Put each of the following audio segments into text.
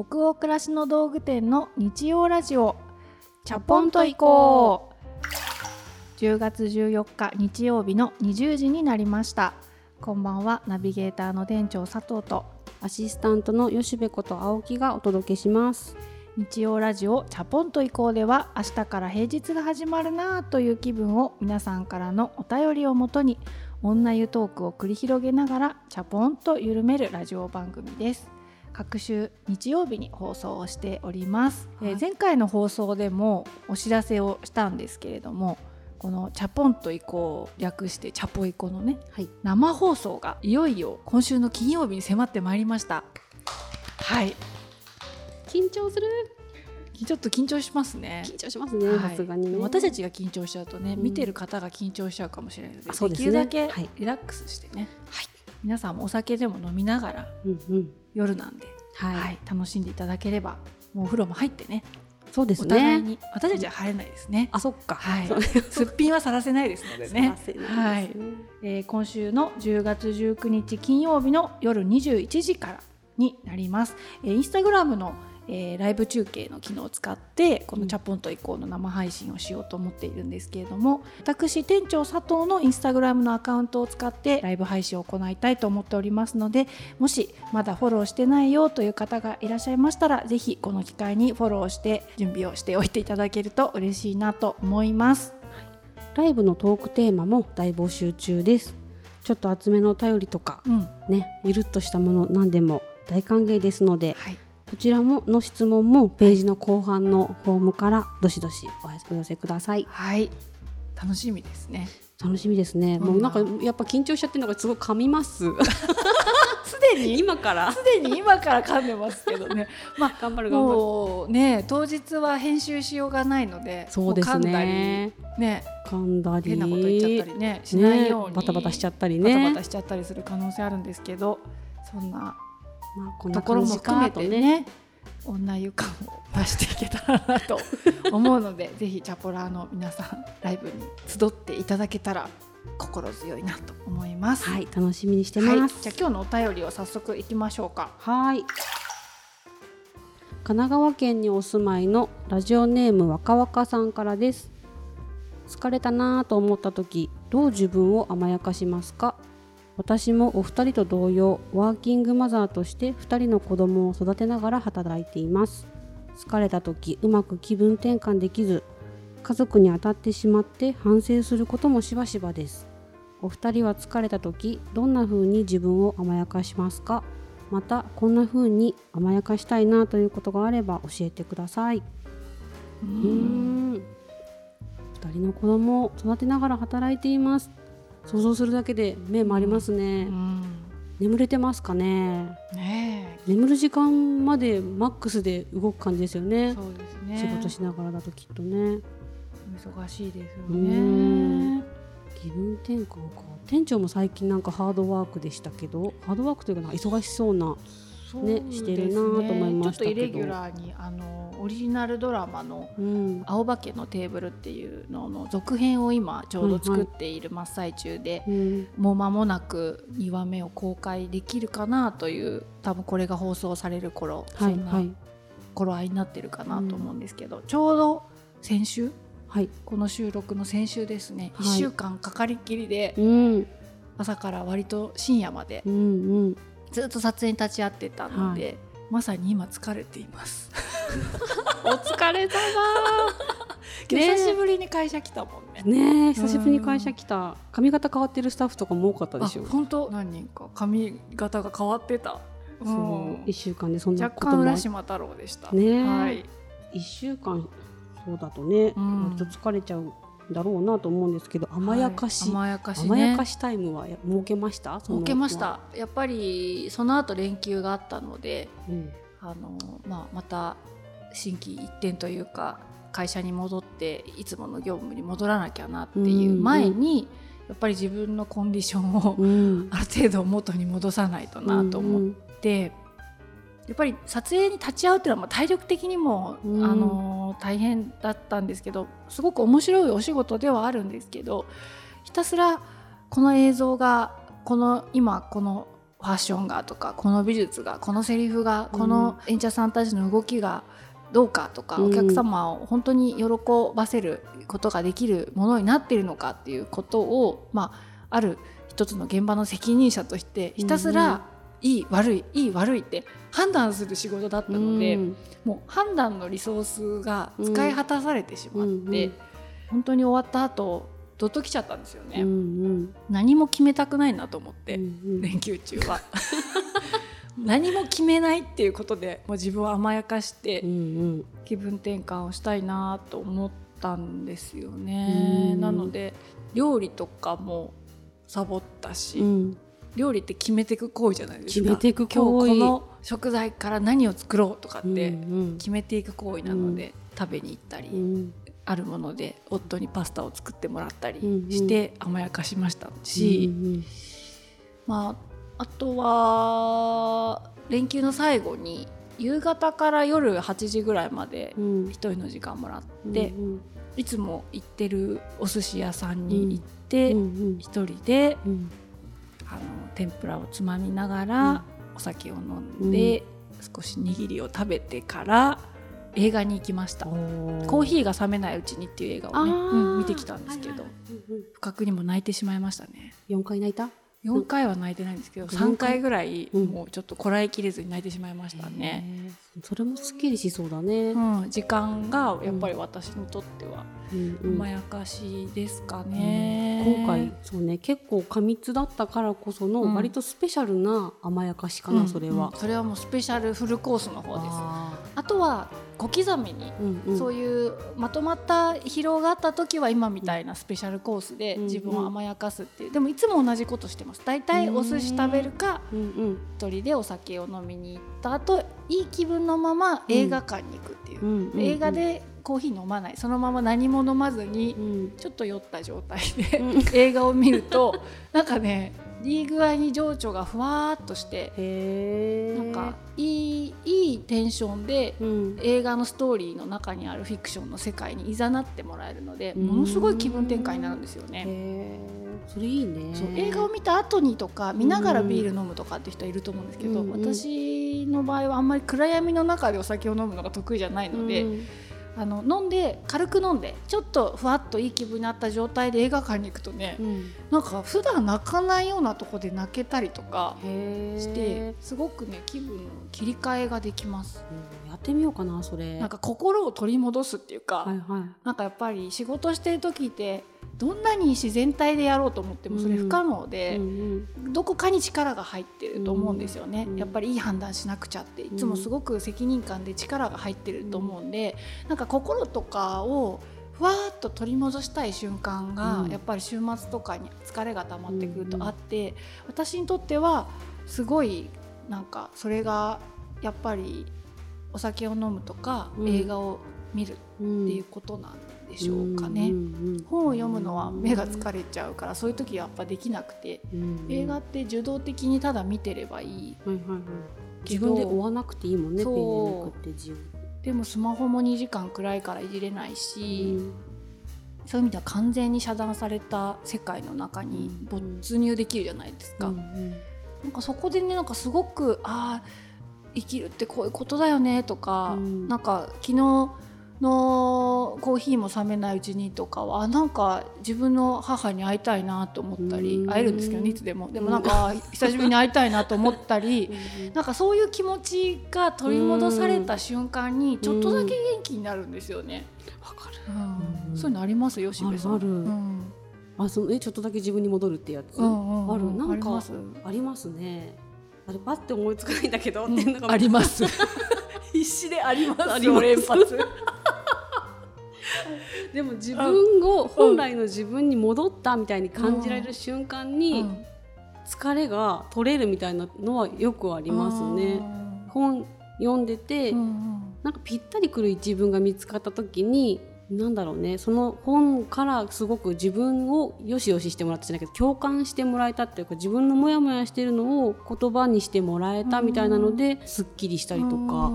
北欧暮らしの道具店の日曜ラジオ。チャポンと行こう。10月14日日曜日の20時になりました。こんばんは。ナビゲーターの店長佐藤と。アシスタントの吉部こと青木がお届けします。日曜ラジオチャポンと行こうでは明日から平日が始まるなという気分を皆さんからのお便りをもとに女湯トークを繰り広げながらチャポンと緩めるラジオ番組です各週日曜日に放送をしております、はい、えー、前回の放送でもお知らせをしたんですけれどもこのチャポンと移行略してチャポイコのね、はい、生放送がいよいよ今週の金曜日に迫ってまいりました。はい。緊張する？ちょっと緊張しますね。緊張しますね。さすがに、ね、私たちが緊張しちゃうとね、うん、見てる方が緊張しちゃうかもしれないので、でできるだけリラックスしてね、はい、皆さんもお酒でも飲みながら、うんうん、夜なんで、はい、はい、楽しんでいただければ、もうお風呂も入ってね。そうですね。私たちは入れないですね。あ、そっか。はい。すっぴんはさらせないですのでね。はい。えー、今週の10月19日金曜日の夜21時からになります。えー、インスタグラムのえー、ライブ中継の機能を使ってこの「チャポンと以降」の生配信をしようと思っているんですけれども私店長佐藤のインスタグラムのアカウントを使ってライブ配信を行いたいと思っておりますのでもしまだフォローしてないよという方がいらっしゃいましたら是非この機会にフォローして準備をしておいていただけると嬉しいなと思います。ライブのトークテーマも大募集中です。ちょっと厚めのお便りとか、うん、ねゆるっとしたもの何でも大歓迎ですので、はいこちらもの質問もページの後半のフォームからどしどしお寄せください。はい楽しみですね。楽しみですね。もうなんかやっぱ緊張しちゃってるのがすごい噛みます。すでに？今から？すでに？今から噛んでますけどね。まあ頑張る頑張る。ね当日は編集しようがないので、そうですね。ね噛んだり変なこと言っちゃったりねしないように、バタバタしちゃったりねバタバタしちゃったりする可能性あるんですけど、そんなまあ、ところも含めてね女湯感を出していけたらなと思うのでぜひチャポラーの皆さんライブに集っていただけたら心強いなと思います。はい、楽しみにしてます。はい、じゃあ今日のお便りを早速いきましょうか。はい。神奈川県にお住まいのラジオネーム若々さんからです。疲れたなぁと思った時、どう自分を甘やかしますか？私もお二人と同様ワーキングマザーとして2人の子供を育てながら働いています。疲れた時うまく気分転換できず家族に当たってしまって反省することもしばしばです。お二人は疲れた時どんな風に自分を甘やかしますか？またこんな風に甘やかしたいなということがあれば教えてください。うん。2人の子供を育てながら働いています想像するだけで目回りますね、うん、眠れてますかね。ね眠る時間までマックスで動く感じですよね。そうですね。仕事しながらだときっとね。忙しいですよね。気分転換か。店長も最近なんかハードワークでしたけどハードワークというか忙しそうなね、ね、してるなと思いましたちょっとイレギュラーにあのオリジナルドラマの「青葉家のテーブル」っていうのの続編を今ちょうど作っている真っ最中で、はいはい、もう間もなく2話目を公開できるかなという多分これが放送される頃、はい、そんな頃合いになってるかなと思うんですけど、ちょうど先週、はい、この収録の先週ですね、1週間かかりっきりで、朝から割と深夜まで。うんうんずっと撮影に立ち会ってたので、はい、まさに今疲れています お疲れ様 久しぶりに会社来たもんね。ね久しぶりに会社来た。髪型変わってるスタッフとかも多かったでしょ。本当？何人か髪型が変わってた。そう、一週間でそんなことも。若干浦島太郎でした。ね、はい。一週間そうだとね、うん、割と疲れちゃうだろうなと思うんですけど甘やかし、はい、甘やかし、ね、甘やかしタイムは設けました？設けました。やっぱりその後連休があったので、うん、あのまあ、また心機一転というか会社に戻っていつもの業務に戻らなきゃなっていう前に、やっぱり自分のコンディションを、ある程度元に戻さないとなと思って、やっぱり撮影に立ち会うっていうのは体力的にも、うん、あの大変だったんですけどすごく面白いお仕事ではあるんですけどひたすらこの映像がこの今このファッションがとかこの美術がこのセリフがこの演者さんたちの動きがどうかとか、お客様を本当に喜ばせることができるものになっているのかっていうことを、まあ、ある一つの現場の責任者としてひたすらいい悪いいい悪いって判断する仕事だったので、もう判断のリソースが使い果たされてしまって、本当に終わった後どっときちゃったんですよね、うんうん、何も決めたくないなと思って、うんうん、連休中は。何も決めないっていうことでもう自分を甘やかして気分転換をしたいなと思ったんですよね、うん、なので料理とかもサボったし、うん、料理って決めていく行為じゃないですか。決めていく行為。今日この食材から何を作ろうとかって決めていく行為なので、食べに行ったり、あるもので夫にパスタを作ってもらったりして甘やかしましたし、うんうん、まあ、あとは連休の最後に夕方から夜8時ぐらいまで1人の時間もらって、うんうん、いつも行ってるお寿司屋さんに行って1人で、うん、あの天ぷらをつまみながらお酒を飲んで、少し握りを食べてから。映画に行きました「コーヒーが冷めないうちに」っていう映画をね、うん、見てきたんですけど、不覚にも泣いてしまいましたね。4回泣いた？4回は泣いてないんですけど3回？ぐらいもうちょっとこらえきれずに泣いてしまいましたね、それもすっきりしそうだね、うん、時間がやっぱり私にとっては甘やかしですかね、うん。うん、今回そうね結構過密だったからこその割とスペシャルな甘やかしかな、それは、それはもうスペシャルフルコースの方です。あとは小刻みに、そういうまとまった疲労があった時は今みたいなスペシャルコースで自分を甘やかすっていう、でもいつも同じことしてます。大体お寿司食べるか、一人でお酒を飲みに行った後いい気分のまま映画館に行くっていう、うん、映画でコーヒー飲まない。そのまま何も飲まずに、ちょっと酔った状態で 映画を見るとなんかねいい具合に情緒がふわっとしてなんかいいいいテンションで、うん、映画のストーリーの中にあるフィクションの世界にいざなってもらえるのでものすごい気分転換になるんですよね。それいいね。そう映画を見た後にとか見ながらビール飲むとかって人いると思うんですけど、うんうん、私の場合はあんまり暗闇の中でお酒を飲むのが得意じゃないので。うんあの飲んで軽く飲んでちょっとふわっといい気分になった状態で映画館に行くとね、うん、なんか普段泣かないようなとこで泣けたりとかしてすごくね気分の切り替えができます、うん、やってみようかなそれ。なんか心を取り戻すっていうか、はいはい、なんかやっぱり仕事してる時ってどんなに自然体でやろうと思ってもそれ不可能で、どこかに力が入ってると思うんですよね、やっぱりいい判断しなくちゃっていつもすごく責任感で力が入ってると思うんで、なんか心とかをふわっと取り戻したい瞬間が、やっぱり週末とかに疲れが溜まってくるとあって、私にとってはすごいなんかそれがやっぱりお酒を飲むとか、映画を見るっていうことなんで。でしょうかね、本を読むのは目が疲れちゃうからそういう時やっぱできなくて、映画って受動的にただ見てればいい、自分で追わなくていいもんねでもスマホも2時間暗いからいじれないし、うん、そういう意味では完全に遮断された世界の中に没入できるじゃないですか。なんかそこでねなんかすごくああ生きるってこういうことだよねとか、うん、なんか昨日のコーヒーも冷めないうちにとかはなんか自分の母に会いたいなと思ったり会えるんですけどいつでも。でもなんか久しぶりに会いたいなと思ったり なんかそういう気持ちが取り戻された瞬間にちょっとだけ元気になるんですよね。わかる、うん、そういうのあります？よしべさん。ある、うん、あそのえちょっとだけ自分に戻るってやつ、うんうん、ある。なんかあります。ね。あれパって思いつかないんだけど、うん、あります。必死であります。連発。でも自分を本来の自分に戻ったみたいに感じられる瞬間に疲れが取れるみたいなのはよくありますね。本読んでて、なんかぴったりくる自分が見つかった時になんだろうね。その本からすごく自分をよしよししてもらったじゃないけど共感してもらえたっていうか自分のモヤモヤしてるのを言葉にしてもらえたみたいなのですっきりしたりとか。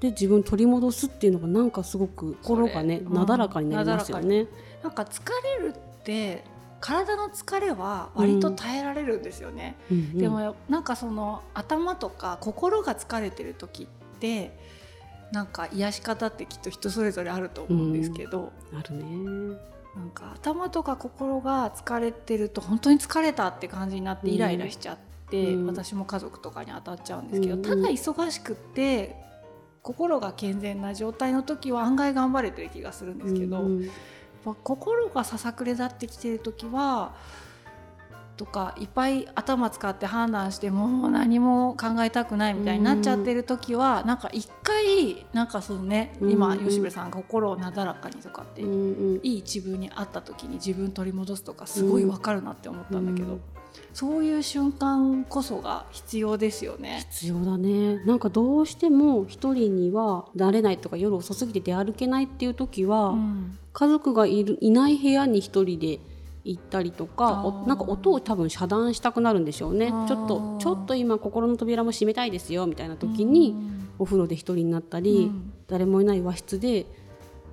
で自分取り戻すっていうのがなんかすごく心がねなだらかになりますよね。なんか疲れるって体の疲れは割と耐えられるんですよね、うん、でもなんかその頭とか心が疲れてる時ってなんか癒し方ってきっと人それぞれあると思うんですけど、うん、あるね。なんか頭とか心が疲れてると本当に疲れたって感じになってイライラしちゃって、うん、私も家族とかに当たっちゃうんですけど、ただ忙しくって心が健全な状態の時は案外頑張れてる気がするんですけど、心がささくれ立ってきてる時はとかいっぱい頭使って判断してもう何も考えたくないみたいになっちゃってる時は、うん、なんか一回なんかそのね、うん、今吉部さんが心をなだらかにとかって、うん、いい自分に会った時に自分取り戻すとかすごいわかるなって思ったんだけど。そういう瞬間こそが必要ですよね。必要だね。なんかどうしても一人にはなれないとか夜遅すぎて出歩けないっていう時は、家族がいるいない部屋に一人で行ったりとかなんか音を多分遮断したくなるんでしょうね。ちょっとちょっと今心の扉も閉めたいですよみたいな時にお風呂で一人になったり、誰もいない和室で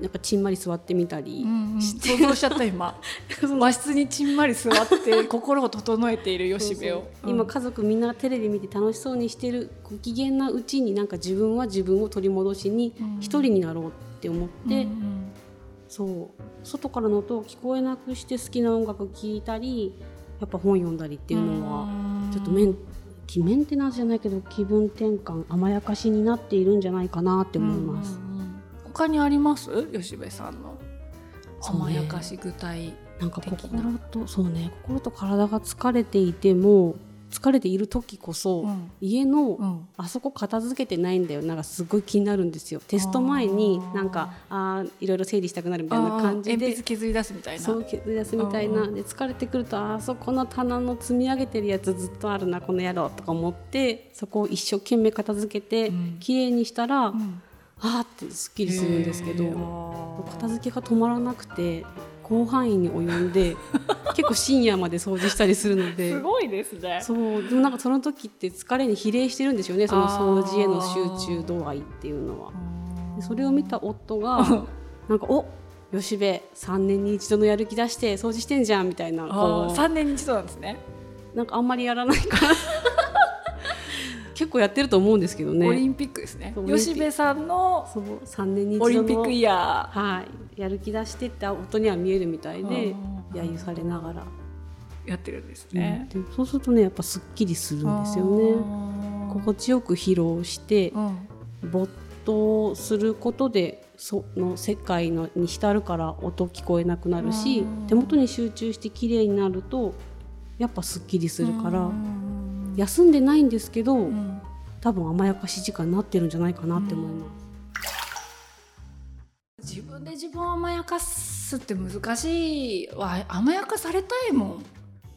なんかちんまり座ってみたり、うんうん、想像しちゃった今。和室にちんまり座って心を整えている吉部を。今家族みんなテレビ見て楽しそうにしてるご機嫌なうちになんか自分は自分を取り戻しに一人になろうって思って、うんうんそう。外からの音を聞こえなくして好きな音楽聴いたりやっぱ本読んだりっていうのはちょっとメンメンテナンスじゃないけど気分転換甘やかしになっているんじゃないかなって思います。他にあります？吉部さんの。甘やかし具体なんか心とそうね。心と体が疲れていても疲れている時こそ、うん、家の、うん、あそこ片付けてないんだよ。なんかすごい気になるんですよ。テスト前になんかあいろいろ整理したくなるみたいな感じで鉛筆削り出すみたいな。そう削り出すみたいな。で疲れてくるとあそこの棚の積み上げてるやつずっとあるなこの野郎とか思ってそこを一生懸命片付けて、うん、綺麗にしたら、うん。あーってすっきりするんですけど片付けが止まらなくて広範囲に及んで 結構深夜まで掃除したりするので。すごいですね。そうでもなんかその時って疲れに比例してるんですよねその掃除への集中度合いっていうのは。それを見た夫が なんかお吉部3年に一度のやる気出して掃除してんじゃんみたいな3年に一度なんですね。なんかあんまりやらないから 結構やってると思うんですけどね。オリンピックですね。吉部さんのそう3年にオリンピックイヤー、はい、やる気出してって音には見えるみたいで揶揄されながら。やってるんですね、うん、でそうするとねやっぱすっきりするんですよね。心地よく疲労して、うん、没頭することでその世界のに浸るから音聞こえなくなるし手元に集中して綺麗になるとやっぱすっきりするから休んでないんですけど、うん、多分甘やかし時間になってるんじゃないかなって思います。自分で自分を甘やかすって難しいわ。甘やかされたいもん。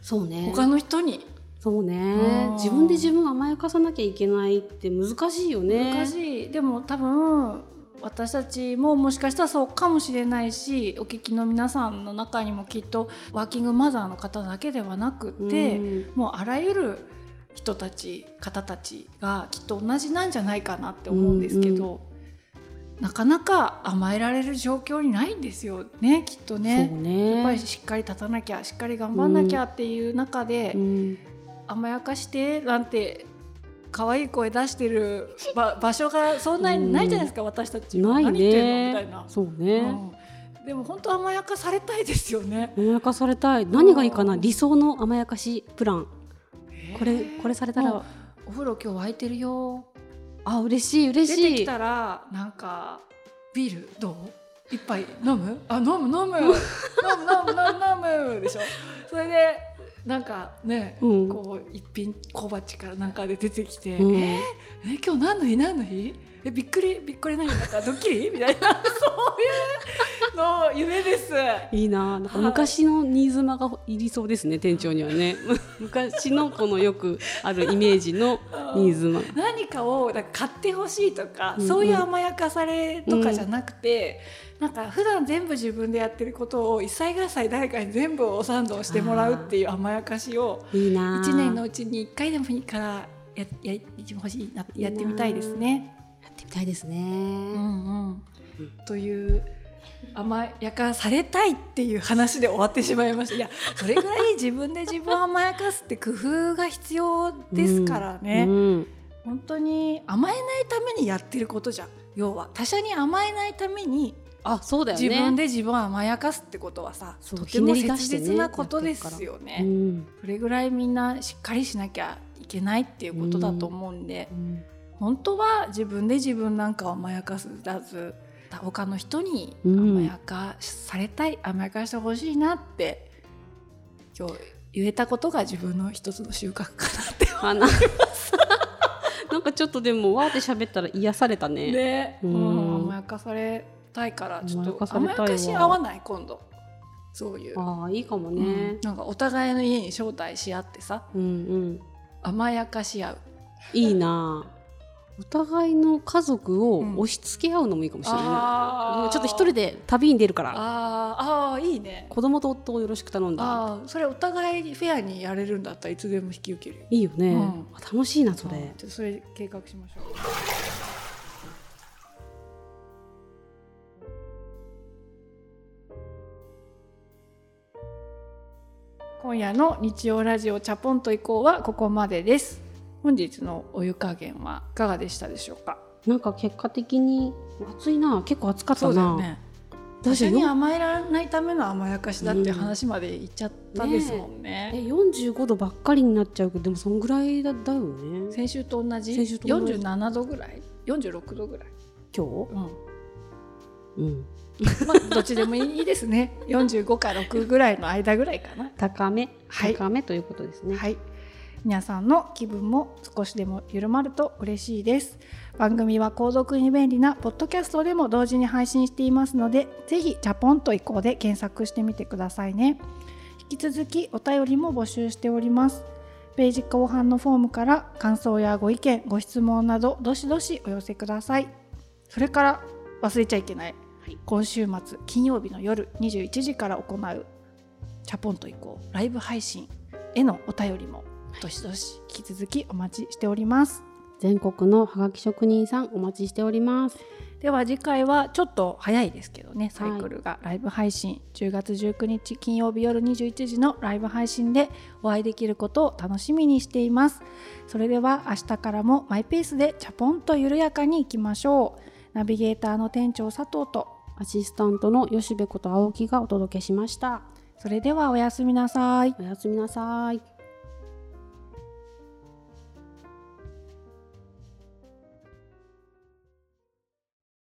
そうね。他の人に。そうね。自分で自分を甘やかさなきゃいけないって難しいよね。難しい。でも多分私たちももしかしたらそうかもしれないしお聞きの皆さんの中にもきっとワーキングマザーの方だけではなくて、うん、もうあらゆる人たち方たちがきっと同じなんじゃないかなって思うんですけど、うんうん、なかなか甘えられる状況にないんですよねきっとね、ね、やっぱりしっかり立たなきゃしっかり頑張んなきゃっていう中で、うん、甘やかしてなんて可愛い声出してる 場場所がそんなにないじゃないですか、私たちないね。みたいな。そうね、でも本当甘やかされたいですよね。甘やかされたい。何がいいかな？理想の甘やかしプランこれこれされたらお風呂今日沸いてるよ。あ嬉しい嬉しい。出てきたらなんかビールどう？一杯飲む？あ飲む飲む。飲む 飲む飲む飲む。でしょ？それでなんかね、うん、こう一品小鉢からなんかで出てきて、うん、えー、え今日何の日？何の日？えびっくりびっくり何？なんかドッキリ？みたいな。そういうの夢です。いいな。なんか昔の新妻がいりそうですね店長にはね。昔のこのよくあるイメージの新妻。何かをだか買ってほしいとか、うんうん、そういう甘やかされとかじゃなくて、うん、なんか普段全部自分でやってることを一切合切誰かに全部お賛同してもらうっていう甘やかしを1年のうちに1回でもいいからや や一番欲しいなやってみたいですね。やってみたいですね。うんうん、という甘やかされたいっていう話で終わってしまいました。いやそれぐらい自分で自分を甘やかすって工夫が必要ですからね、うん。うん、本当に甘えないためにやってることじゃん要は他者に甘えないためにあそうだよ、ね、自分で自分を甘やかすってことはさとても切実なことですよね、ねうん、それぐらいみんなしっかりしなきゃいけないっていうことだと思うんで、うん、本当は自分で自分なんかを甘やかすだず他の人に甘やかされたい、うん、甘やかしてほしいなって今日言えたことが自分の一つの収穫かなって思います なんかちょっとでもわーって喋ったら癒されたね。ね、うん、甘やかされたいからちょっと甘やかし合わない今度。そういう。ああいいかもね、うん、なんかお互いの家に招待し合ってさ、うんうん、甘やかし合う。いいな。お互いの家族を押し付け合うのもいいかもしれない、うん、ちょっと一人で旅に出るから。ああいいね。子供と夫をよろしく頼んだ。あそれお互いフェアにやれるんだったらいつでも引き受ける。いいよね、うん、楽しいなそれ、うん、それ計画しましょう。今夜の日曜ラジオチャポンと以降はここまでです本日のお湯加減はいかがでしたでしょうか？なんか結果的に暑いな。結構暑かったな。ね。他者に甘えられないための甘やかしだって話まで言っちゃったですもんね,、うん、ね45度ばっかりになっちゃうけどでもそんぐらいだだよね。先週と同じ？先週と同じ。47度ぐらい？46度ぐらい？今日？うん、うん。まあ、どっちでもいいですね。45か6ぐらいの間ぐらいかな。高め、はい、高めということですね。はい皆さんの気分も少しでも緩まると嬉しいです。番組は購読に便利なポッドキャストでも同時に配信していますのでぜひジャポンと移行で検索してみてくださいね。引き続きお便りも募集しております。ページ後半のフォームから感想やご意見ご質問などどしどしお寄せください。それから忘れちゃいけない、はい、今週末金曜日の夜21時から行うチャポンと移行ライブ配信へのお便りもどしどし引き続きお待ちしております。全国のハガキ職人さんお待ちしております。では次回はちょっと早いですけどねサイクルがライブ配信、はい、10月19日金曜日夜21時のライブ配信でお会いできることを楽しみにしています。それでは明日からもマイペースでチャポンと緩やかにいきましょう。ナビゲーターの店長佐藤とアシスタントの吉部こと青木がお届けしました。それではおやすみなさい。おやすみなさい